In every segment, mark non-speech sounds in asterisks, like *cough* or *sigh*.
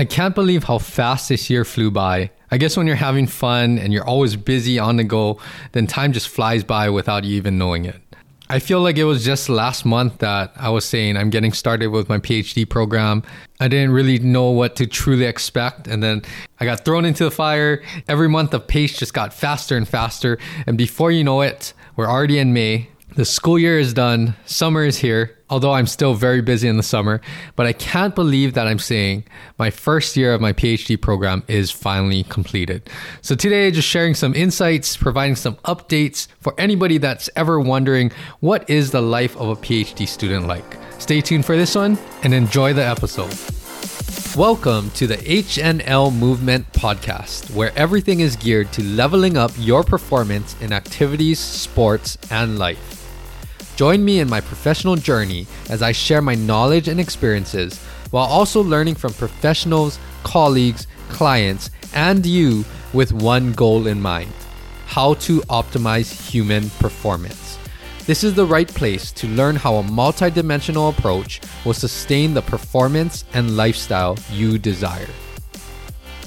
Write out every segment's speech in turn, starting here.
I can't believe how fast this year flew by. I guess when you're having fun and you're always busy on the go, then time just flies by without you even knowing it. I feel like it was just last month that I was saying I'm getting started with my PhD program. I didn't really know what to truly expect. And then I got thrown into the fire. Every month the pace just got faster and faster. And before you know it, we're already in May. The school year is done. Summer is here although I'm still very busy in the summer, but I can't believe that I'm saying my first year of my PhD program is finally completed. So today, just sharing some insights, providing some updates for anybody that's ever wondering what is the life of a PhD student like. Stay tuned for this one and enjoy the episode. Welcome to the HNL Movement podcast, where everything is geared to leveling up your performance in activities, sports, and life. Join me in my professional journey as I share my knowledge and experiences while also learning from professionals, colleagues, clients, and you with one goal in mind how to optimize human performance. This is the right place to learn how a multidimensional approach will sustain the performance and lifestyle you desire.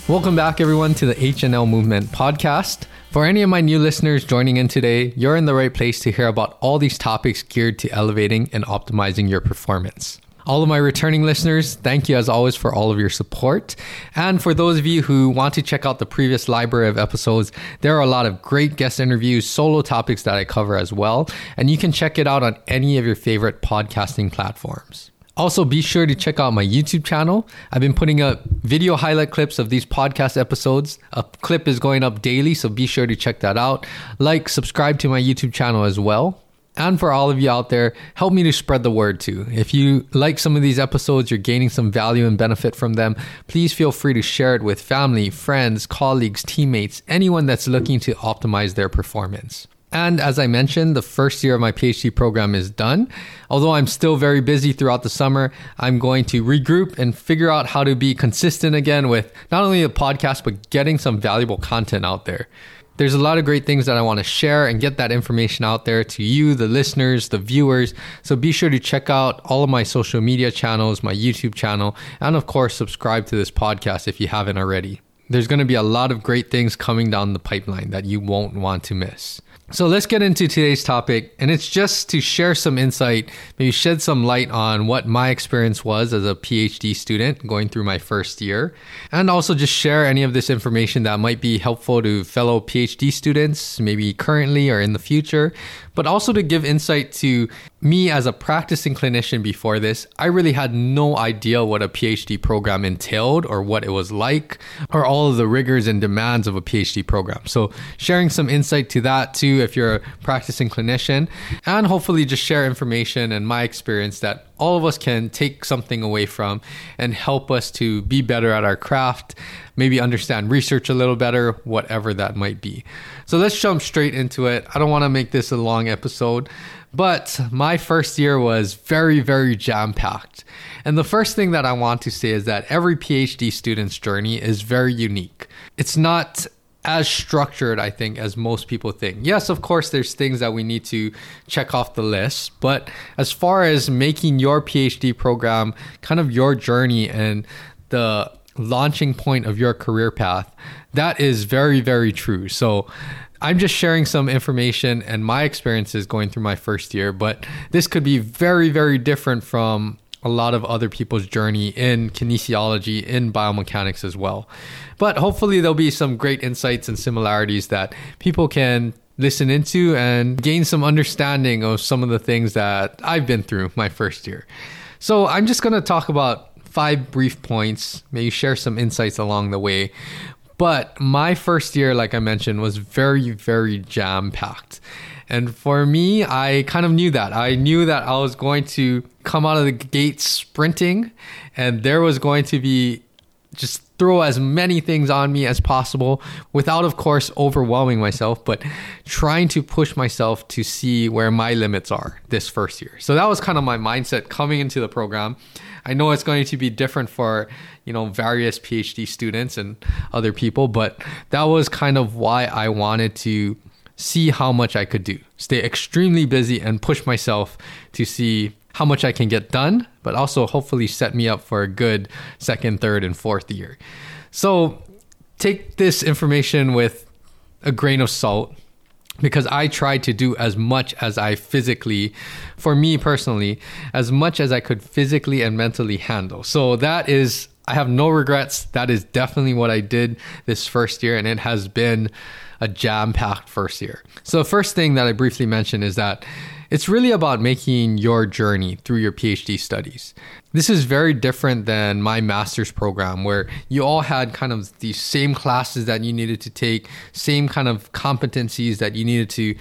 Welcome back, everyone, to the HNL Movement podcast. For any of my new listeners joining in today, you're in the right place to hear about all these topics geared to elevating and optimizing your performance. All of my returning listeners, thank you as always for all of your support. And for those of you who want to check out the previous library of episodes, there are a lot of great guest interviews, solo topics that I cover as well. And you can check it out on any of your favorite podcasting platforms. Also, be sure to check out my YouTube channel. I've been putting up video highlight clips of these podcast episodes. A clip is going up daily, so be sure to check that out. Like, subscribe to my YouTube channel as well. And for all of you out there, help me to spread the word too. If you like some of these episodes, you're gaining some value and benefit from them, please feel free to share it with family, friends, colleagues, teammates, anyone that's looking to optimize their performance. And as I mentioned, the first year of my PhD program is done. Although I'm still very busy throughout the summer, I'm going to regroup and figure out how to be consistent again with not only the podcast, but getting some valuable content out there. There's a lot of great things that I want to share and get that information out there to you, the listeners, the viewers. So be sure to check out all of my social media channels, my YouTube channel, and of course, subscribe to this podcast if you haven't already. There's going to be a lot of great things coming down the pipeline that you won't want to miss. So let's get into today's topic, and it's just to share some insight, maybe shed some light on what my experience was as a PhD student going through my first year, and also just share any of this information that might be helpful to fellow PhD students, maybe currently or in the future, but also to give insight to me as a practicing clinician before this. I really had no idea what a PhD program entailed or what it was like or all of the rigors and demands of a PhD program. So, sharing some insight to that too, if you're a practicing clinician, and hopefully just share information and my experience that all of us can take something away from and help us to be better at our craft, maybe understand research a little better, whatever that might be. So let's jump straight into it. I don't want to make this a long episode, but my first year was very, very jam packed. And the first thing that I want to say is that every PhD student's journey is very unique. It's not as structured, I think, as most people think. Yes, of course, there's things that we need to check off the list, but as far as making your PhD program kind of your journey and the launching point of your career path, that is very, very true. So, I'm just sharing some information and my experiences going through my first year, but this could be very, very different from a lot of other people's journey in kinesiology, in biomechanics as well. But hopefully, there'll be some great insights and similarities that people can listen into and gain some understanding of some of the things that I've been through my first year. So, I'm just going to talk about five brief points, maybe share some insights along the way. But my first year, like I mentioned, was very, very jam packed. And for me, I kind of knew that. I knew that I was going to come out of the gate sprinting, and there was going to be just throw as many things on me as possible without, of course, overwhelming myself, but trying to push myself to see where my limits are this first year. So that was kind of my mindset coming into the program. I know it's going to be different for, you know, various PhD students and other people, but that was kind of why I wanted to see how much I could do. Stay extremely busy and push myself to see how much I can get done, but also hopefully set me up for a good second, third, and fourth year. So take this information with a grain of salt because I tried to do as much as I physically, for me personally, as much as I could physically and mentally handle. So that is, I have no regrets. That is definitely what I did this first year, and it has been a jam packed first year. So the first thing that I briefly mentioned is that it's really about making your journey through your PhD studies. This is very different than my master's program, where you all had kind of the same classes that you needed to take, same kind of competencies that you needed to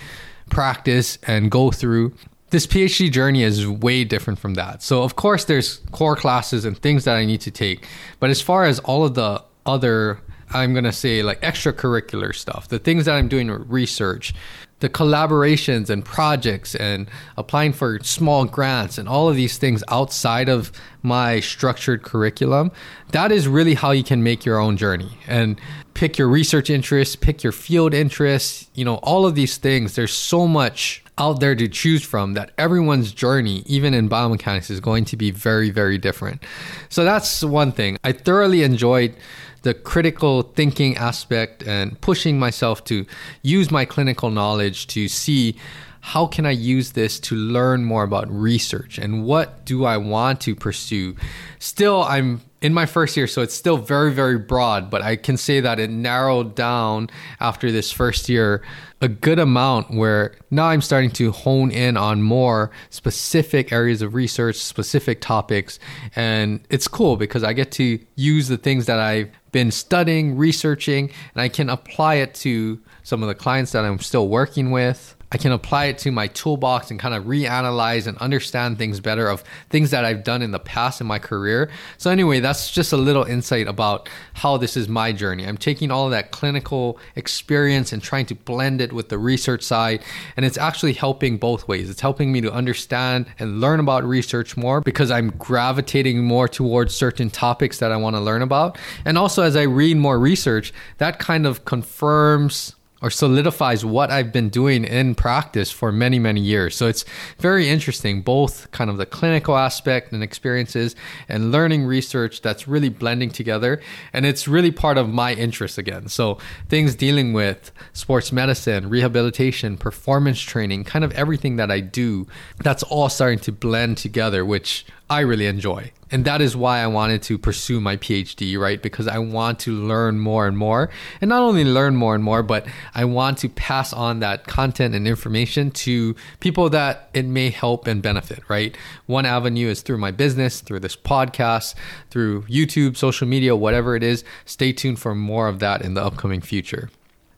practice and go through. This PhD journey is way different from that. So, of course, there's core classes and things that I need to take. But as far as all of the other I'm going to say like extracurricular stuff, the things that I'm doing research, the collaborations and projects and applying for small grants and all of these things outside of my structured curriculum, that is really how you can make your own journey and pick your research interests, pick your field interests, you know, all of these things. There's so much out there to choose from that everyone's journey, even in biomechanics, is going to be very, very different. So that's one thing. I thoroughly enjoyed the critical thinking aspect and pushing myself to use my clinical knowledge to see how can I use this to learn more about research and what do I want to pursue? Still, I'm in my first year, so it's still very, very broad, but I can say that it narrowed down after this first year a good amount where now I'm starting to hone in on more specific areas of research, specific topics. And it's cool because I get to use the things that I've been studying, researching, and I can apply it to some of the clients that I'm still working with. I can apply it to my toolbox and kind of reanalyze and understand things better of things that I've done in the past in my career. So, anyway, that's just a little insight about how this is my journey. I'm taking all that clinical experience and trying to blend it with the research side. And it's actually helping both ways. It's helping me to understand and learn about research more because I'm gravitating more towards certain topics that I want to learn about. And also, as I read more research, that kind of confirms or solidifies what I've been doing in practice for many, many years. So it's very interesting, both kind of the clinical aspect and experiences and learning research that's really blending together. And it's really part of my interest again. So things dealing with sports medicine, rehabilitation, performance training, kind of everything that I do, that's all starting to blend together, which I really enjoy. And that is why I wanted to pursue my PhD, right? Because I want to learn more and more. And not only learn more and more, but I want to pass on that content and information to people that it may help and benefit, right? One avenue is through my business, through this podcast, through YouTube, social media, whatever it is. Stay tuned for more of that in the upcoming future.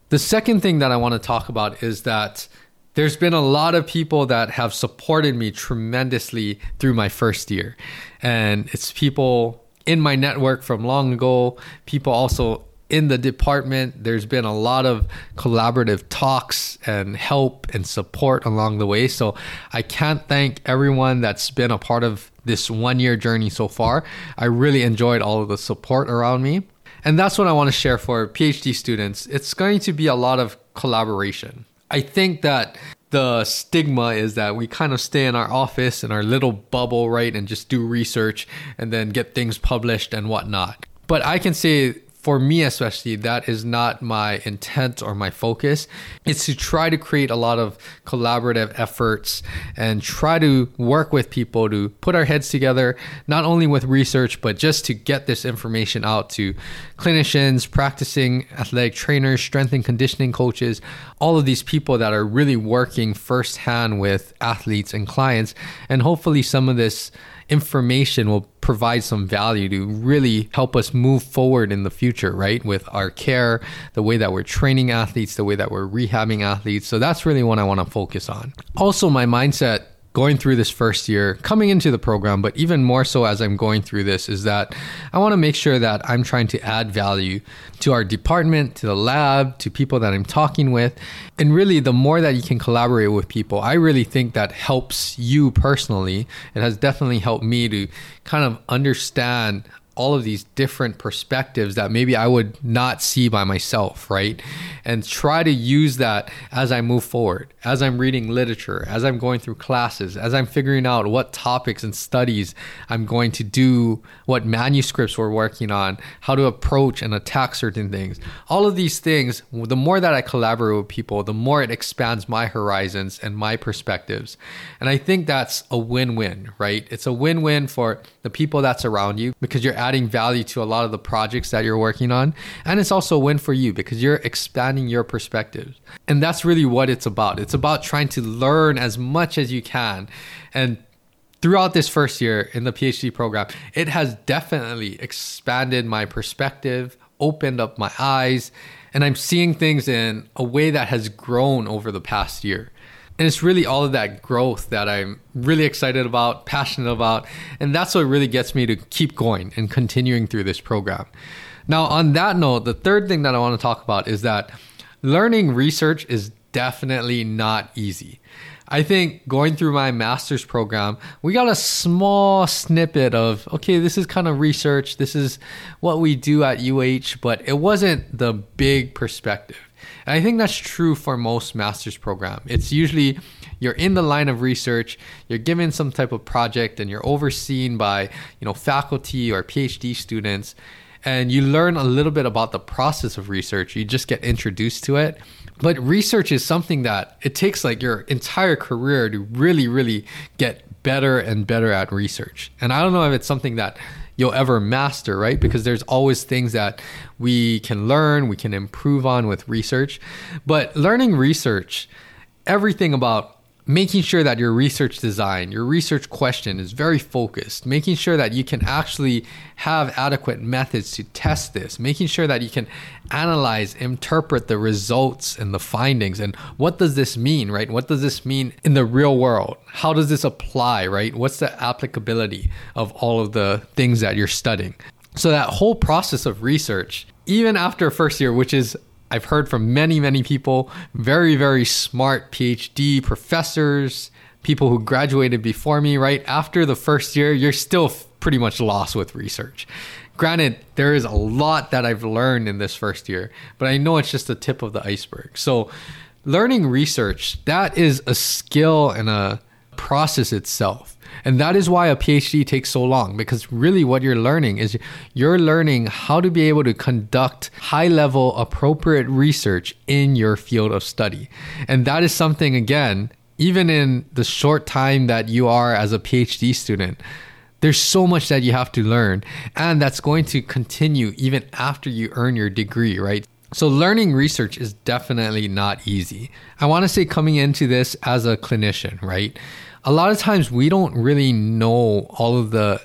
The second thing that I want to talk about is that there's been a lot of people that have supported me tremendously through my first year. And it's people in my network from long ago, people also in the department. There's been a lot of collaborative talks and help and support along the way. So I can't thank everyone that's been a part of this one year journey so far. I really enjoyed all of the support around me. And that's what I want to share for PhD students. It's going to be a lot of collaboration. I think that the stigma is that we kind of stay in our office in our little bubble, right, and just do research and then get things published and whatnot. But I can say for me especially that is not my intent or my focus. It's to try to create a lot of collaborative efforts and try to work with people to put our heads together not only with research but just to get this information out to clinicians practicing athletic trainers strength and conditioning coaches all of these people that are really working firsthand with athletes and clients. And hopefully some of this information will provide some value to really help us move forward in the future, right? With our care, the way that we're training athletes, the way that we're rehabbing athletes. So that's really what I want to focus on. Also, my mindset going through this first year, coming into the program, but even more so as I'm going through this, is that I want to make sure that I'm trying to add value to our department, to the lab, to people that I'm talking with. And really, the more that you can collaborate with people, I really think that helps you personally. It has definitely helped me to kind of understand all of these different perspectives that maybe I would not see by myself, right? And try to use that as I move forward, as I'm reading literature, as I'm going through classes, as I'm figuring out what topics and studies I'm going to do, what manuscripts we're working on, how to approach and attack certain things. All of these things, the more that I collaborate with people, the more it expands my horizons and my perspectives. And I think that's a win win, right? It's a win win for the people that's around you because you're adding value to a lot of the projects that you're working on. And it's also a win for you because you're expanding your perspectives. And that's really what it's about. It's about trying to learn as much as you can. And throughout this first year in the PhD program, it has definitely expanded my perspective, opened up my eyes, and I'm seeing things in a way that has grown over the past year. And it's really all of that growth that I'm really excited about, passionate about. And that's what really gets me to keep going and continuing through this program. Now, on that note, the third thing that I want to talk about is that learning research is definitely not easy. I think going through my master's program, we got a small snippet of, okay, this is kind of research, this is what we do at UH, but it wasn't the big perspective. And I think that's true for most master's program. It's usually you're in the line of research, you're given some type of project and you're overseen by, you know, faculty or PhD students and you learn a little bit about the process of research. You just get introduced to it. But research is something that it takes like your entire career to really really get better and better at research. And I don't know if it's something that you'll ever master, right? Because there's always things that we can learn, we can improve on with research. But learning research, everything about making sure that your research design, your research question is very focused, making sure that you can actually have adequate methods to test this, making sure that you can analyze, interpret the results and the findings and what does this mean, right? What does this mean in the real world? How does this apply, right? What's the applicability of all of the things that you're studying? So that whole process of research, even after first year, which is I've heard from many, many people, very, very smart PhD professors, people who graduated before me, right? After the first year, you're still pretty much lost with research. Granted, there is a lot that I've learned in this first year, but I know it's just the tip of the iceberg. So, learning research, that is a skill and a process itself. And that is why a PhD takes so long because really what you're learning is you're learning how to be able to conduct high level, appropriate research in your field of study. And that is something, again, even in the short time that you are as a PhD student, there's so much that you have to learn. And that's going to continue even after you earn your degree, right? So, learning research is definitely not easy. I want to say, coming into this as a clinician, right? a lot of times we don't really know all of the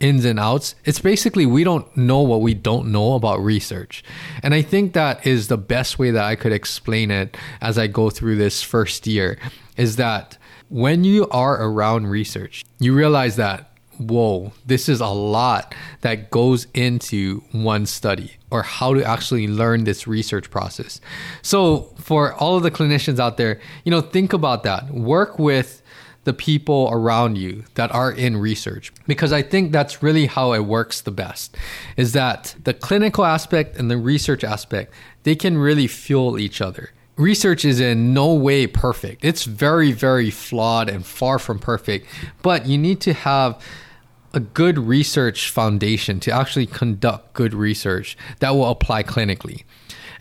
ins and outs. It's basically we don't know what we don't know about research. And I think that is the best way that I could explain it as I go through this first year is that when you are around research, you realize that whoa, this is a lot that goes into one study or how to actually learn this research process. So, for all of the clinicians out there, you know, think about that. Work with the people around you that are in research because I think that's really how it works the best is that the clinical aspect and the research aspect they can really fuel each other. Research is in no way perfect. It's very very flawed and far from perfect, but you need to have a good research foundation to actually conduct good research that will apply clinically.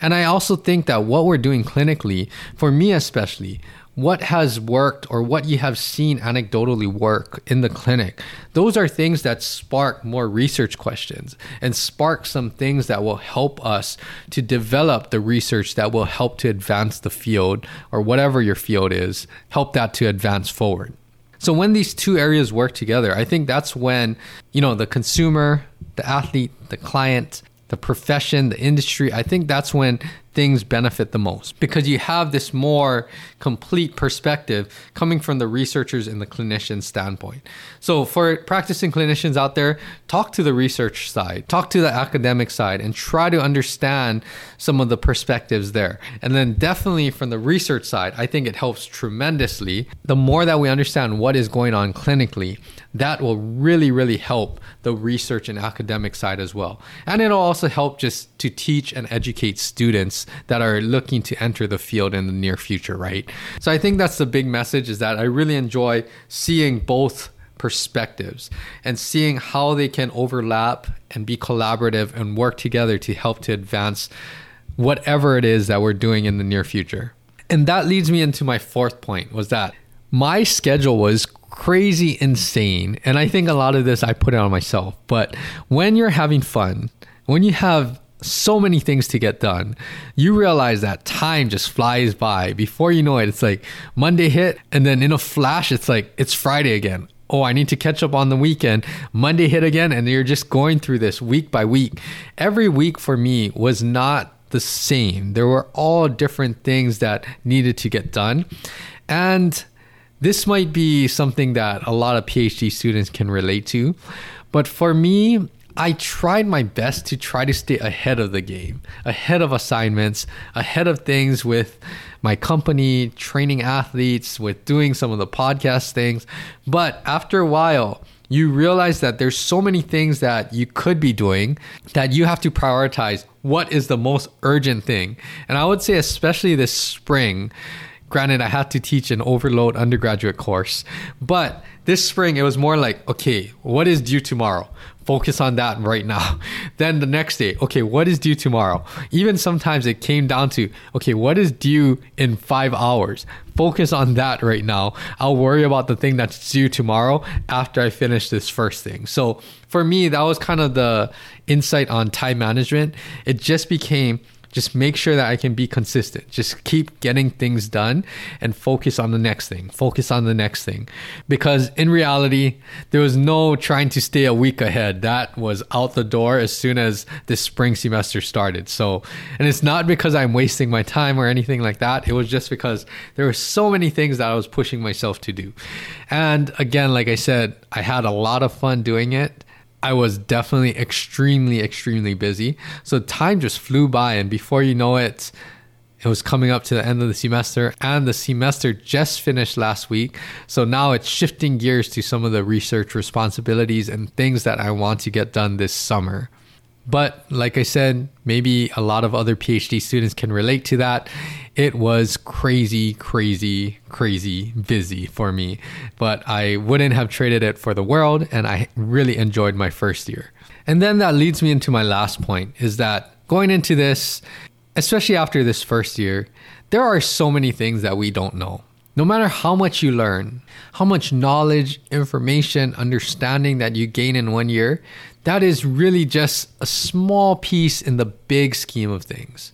And I also think that what we're doing clinically, for me especially, what has worked or what you have seen anecdotally work in the clinic. Those are things that spark more research questions and spark some things that will help us to develop the research that will help to advance the field or whatever your field is, help that to advance forward. So when these two areas work together, I think that's when, you know, the consumer, the athlete, the client, the profession, the industry, I think that's when things benefit the most because you have this more complete perspective coming from the researchers and the clinician standpoint. So, for practicing clinicians out there, talk to the research side, talk to the academic side, and try to understand some of the perspectives there. And then, definitely from the research side, I think it helps tremendously. The more that we understand what is going on clinically, that will really, really help the research and academic side as well. And it'll also help just to teach and educate students that are looking to enter the field in the near future, right? So I think that's the big message is that I really enjoy seeing both perspectives and seeing how they can overlap and be collaborative and work together to help to advance whatever it is that we're doing in the near future. And that leads me into my fourth point was that my schedule was crazy insane. And I think a lot of this I put it on myself. But when you're having fun, when you have so many things to get done, you realize that time just flies by. Before you know it, it's like Monday hit, and then in a flash, it's like it's Friday again. Oh, I need to catch up on the weekend. Monday hit again, and you're just going through this week by week. Every week for me was not the same. There were all different things that needed to get done. And this might be something that a lot of PhD students can relate to. But for me, I tried my best to try to stay ahead of the game, ahead of assignments, ahead of things with my company, training athletes, with doing some of the podcast things. But after a while, you realize that there's so many things that you could be doing that you have to prioritize what is the most urgent thing. And I would say, especially this spring, Granted, I had to teach an overload undergraduate course, but this spring it was more like, okay, what is due tomorrow? Focus on that right now. *laughs* Then the next day, okay, what is due tomorrow? Even sometimes it came down to, okay, what is due in five hours? Focus on that right now. I'll worry about the thing that's due tomorrow after I finish this first thing. So for me, that was kind of the insight on time management. It just became, just make sure that I can be consistent. Just keep getting things done and focus on the next thing. Focus on the next thing. Because in reality, there was no trying to stay a week ahead. That was out the door as soon as this spring semester started. So, and it's not because I'm wasting my time or anything like that. It was just because there were so many things that I was pushing myself to do. And again, like I said, I had a lot of fun doing it I was definitely extremely, extremely busy. So time just flew by, and before you know it, it was coming up to the end of the semester, and the semester just finished last week. So now it's shifting gears to some of the research responsibilities and things that I want to get done this summer. But like I said, maybe a lot of other PhD students can relate to that. It was crazy, crazy, crazy busy for me, but I wouldn't have traded it for the world, and I really enjoyed my first year. And then that leads me into my last point is that going into this, especially after this first year, there are so many things that we don't know. No matter how much you learn, how much knowledge, information, understanding that you gain in one year, that is really just a small piece in the big scheme of things.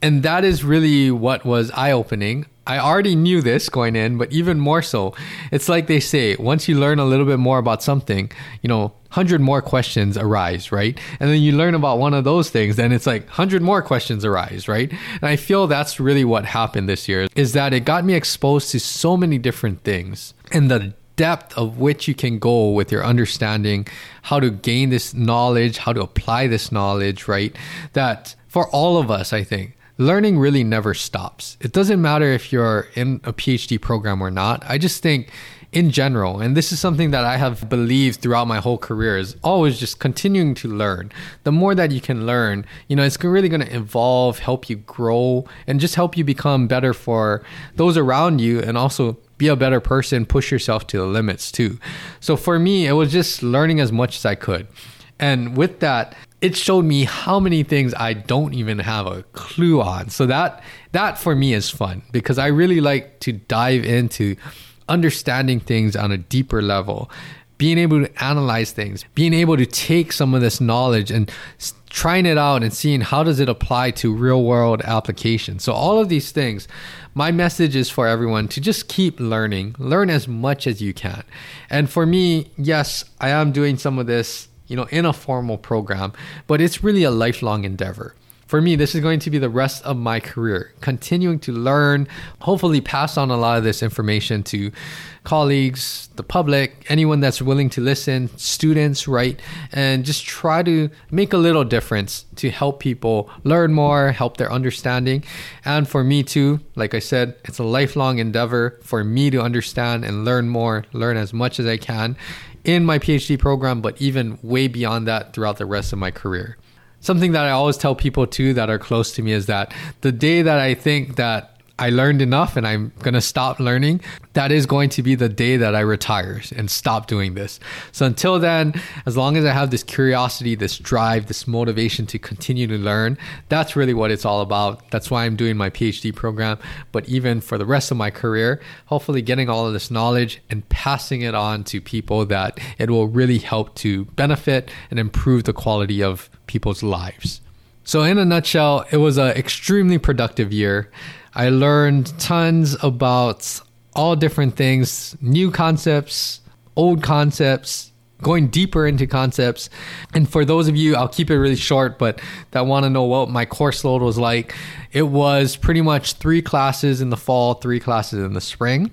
And that is really what was eye opening. I already knew this going in, but even more so, it's like they say once you learn a little bit more about something, you know, 100 more questions arise, right? And then you learn about one of those things, then it's like 100 more questions arise, right? And I feel that's really what happened this year is that it got me exposed to so many different things. And the depth of which you can go with your understanding how to gain this knowledge, how to apply this knowledge, right? That for all of us, I think, learning really never stops. It doesn't matter if you're in a PhD program or not. I just think in general, and this is something that I have believed throughout my whole career, is always just continuing to learn. The more that you can learn, you know, it's really going to evolve, help you grow, and just help you become better for those around you and also be a better person, push yourself to the limits too. So for me, it was just learning as much as I could. And with that, it showed me how many things I don't even have a clue on. So that that for me is fun because I really like to dive into understanding things on a deeper level being able to analyze things, being able to take some of this knowledge and trying it out and seeing how does it apply to real world applications. So all of these things, my message is for everyone to just keep learning, learn as much as you can. And for me, yes, I am doing some of this, you know, in a formal program, but it's really a lifelong endeavor for me, this is going to be the rest of my career, continuing to learn, hopefully, pass on a lot of this information to colleagues, the public, anyone that's willing to listen, students, right? And just try to make a little difference to help people learn more, help their understanding. And for me, too, like I said, it's a lifelong endeavor for me to understand and learn more, learn as much as I can in my PhD program, but even way beyond that throughout the rest of my career. Something that I always tell people too that are close to me is that the day that I think that I learned enough and I'm going to stop learning, that is going to be the day that I retire and stop doing this. So until then, as long as I have this curiosity, this drive, this motivation to continue to learn, that's really what it's all about. That's why I'm doing my PhD program. But even for the rest of my career, hopefully getting all of this knowledge and passing it on to people that it will really help to benefit and improve the quality of people's lives. So, in a nutshell, it was an extremely productive year. I learned tons about all different things, new concepts, old concepts, going deeper into concepts. And for those of you, I'll keep it really short, but that want to know what my course load was like, it was pretty much three classes in the fall, three classes in the spring.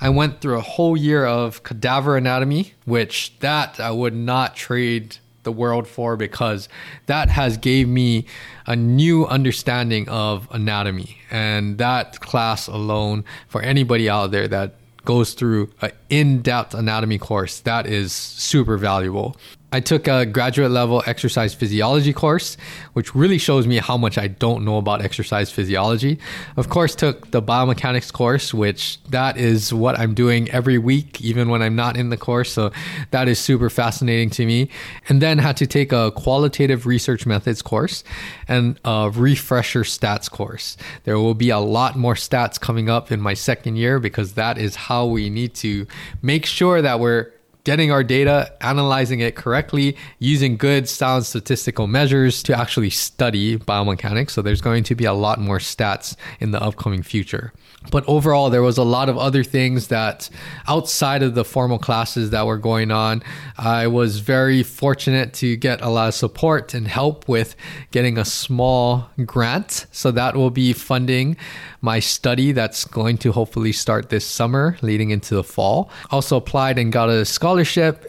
I went through a whole year of cadaver anatomy, which that I would not trade the world for because that has gave me a new understanding of anatomy. And that class alone for anybody out there that goes through an in-depth anatomy course that is super valuable I took a graduate level exercise physiology course, which really shows me how much I don't know about exercise physiology. Of course, took the biomechanics course, which that is what I'm doing every week, even when I'm not in the course. So that is super fascinating to me. And then had to take a qualitative research methods course and a refresher stats course. There will be a lot more stats coming up in my second year because that is how we need to make sure that we're getting our data, analyzing it correctly, using good sound statistical measures to actually study biomechanics. So there's going to be a lot more stats in the upcoming future. But overall, there was a lot of other things that outside of the formal classes that were going on, I was very fortunate to get a lot of support and help with getting a small grant. So that will be funding my study that's going to hopefully start this summer leading into the fall. Also applied and got a scholarship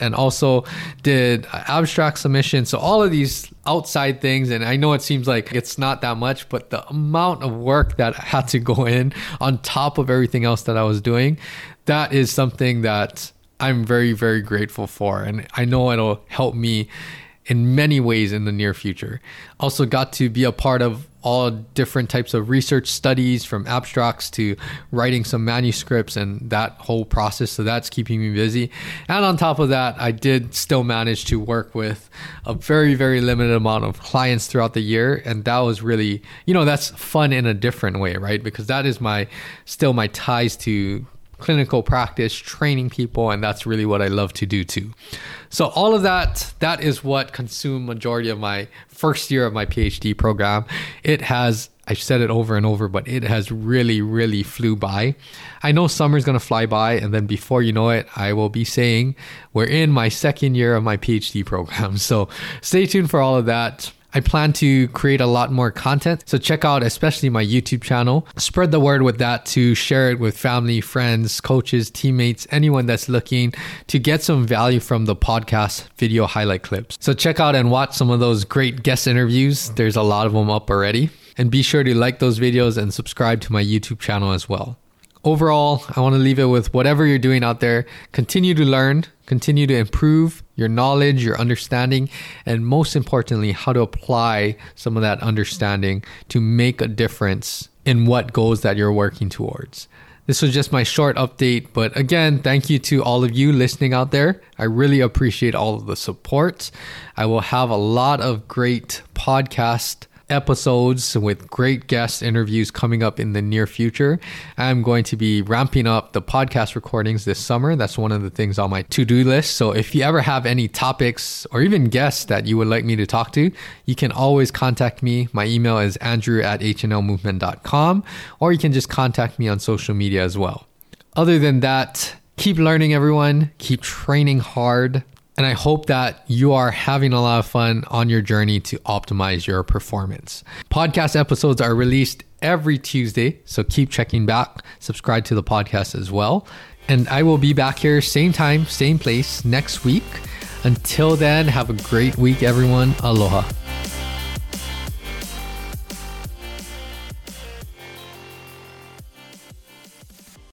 and also did abstract submission. So all of these outside things and I know it seems like it's not that much, but the amount of work that *laughs* had to go in on top of everything else that I was doing, that is something that I'm very, very grateful for. And I know it'll help me in many ways in the near future. Also, got to be a part of all different types of research studies from abstracts to writing some manuscripts and that whole process. So that's keeping me busy. And on top of that, I did still manage to work with a very, very limited amount of clients throughout the year. And that was really, you know, that's fun in a different way, right? Because that is my still my ties to clinical practice, training people, and that's really what I love to do too. So all of that, that is what consumed majority of my first year of my PhD program. It has I've said it over and over, but it has really, really flew by. I know summer's gonna fly by, and then before you know it, I will be saying we're in my second year of my PhD program. *laughs* So stay tuned for all of that. I plan to create a lot more content. So check out especially my YouTube channel. Spread the word with that to share it with family, friends, coaches, teammates, anyone that's looking to get some value from the podcast video highlight clips. So check out and watch some of those great guest interviews. There's a lot of them up already. And be sure to like those videos and subscribe to my YouTube channel as well. Overall, I want to leave it with whatever you're doing out there, continue to learn, continue to improve your knowledge, your understanding, and most importantly, how to apply some of that understanding to make a difference in what goals that you're working towards. This was just my short update, but again, thank you to all of you listening out there. I really appreciate all of the support. I will have a lot of great podcast episodes with great guest interviews coming up in the near future. I'm going to be ramping up the podcast recordings this summer. That's one of the things on my to do list. So if you ever have any topics or even guests that you would like me to talk to, you can always contact me. My email is andrew at hnlmovement.com, or you can just contact me on social media as well. Other than that, keep learning, everyone. Keep training hard And I hope that you are having a lot of fun on your journey to optimize your performance. Podcast episodes are released every Tuesday, so keep checking back. Subscribe to the podcast as well. And I will be back here, same time, same place next week. Until then, have a great week, everyone. Aloha.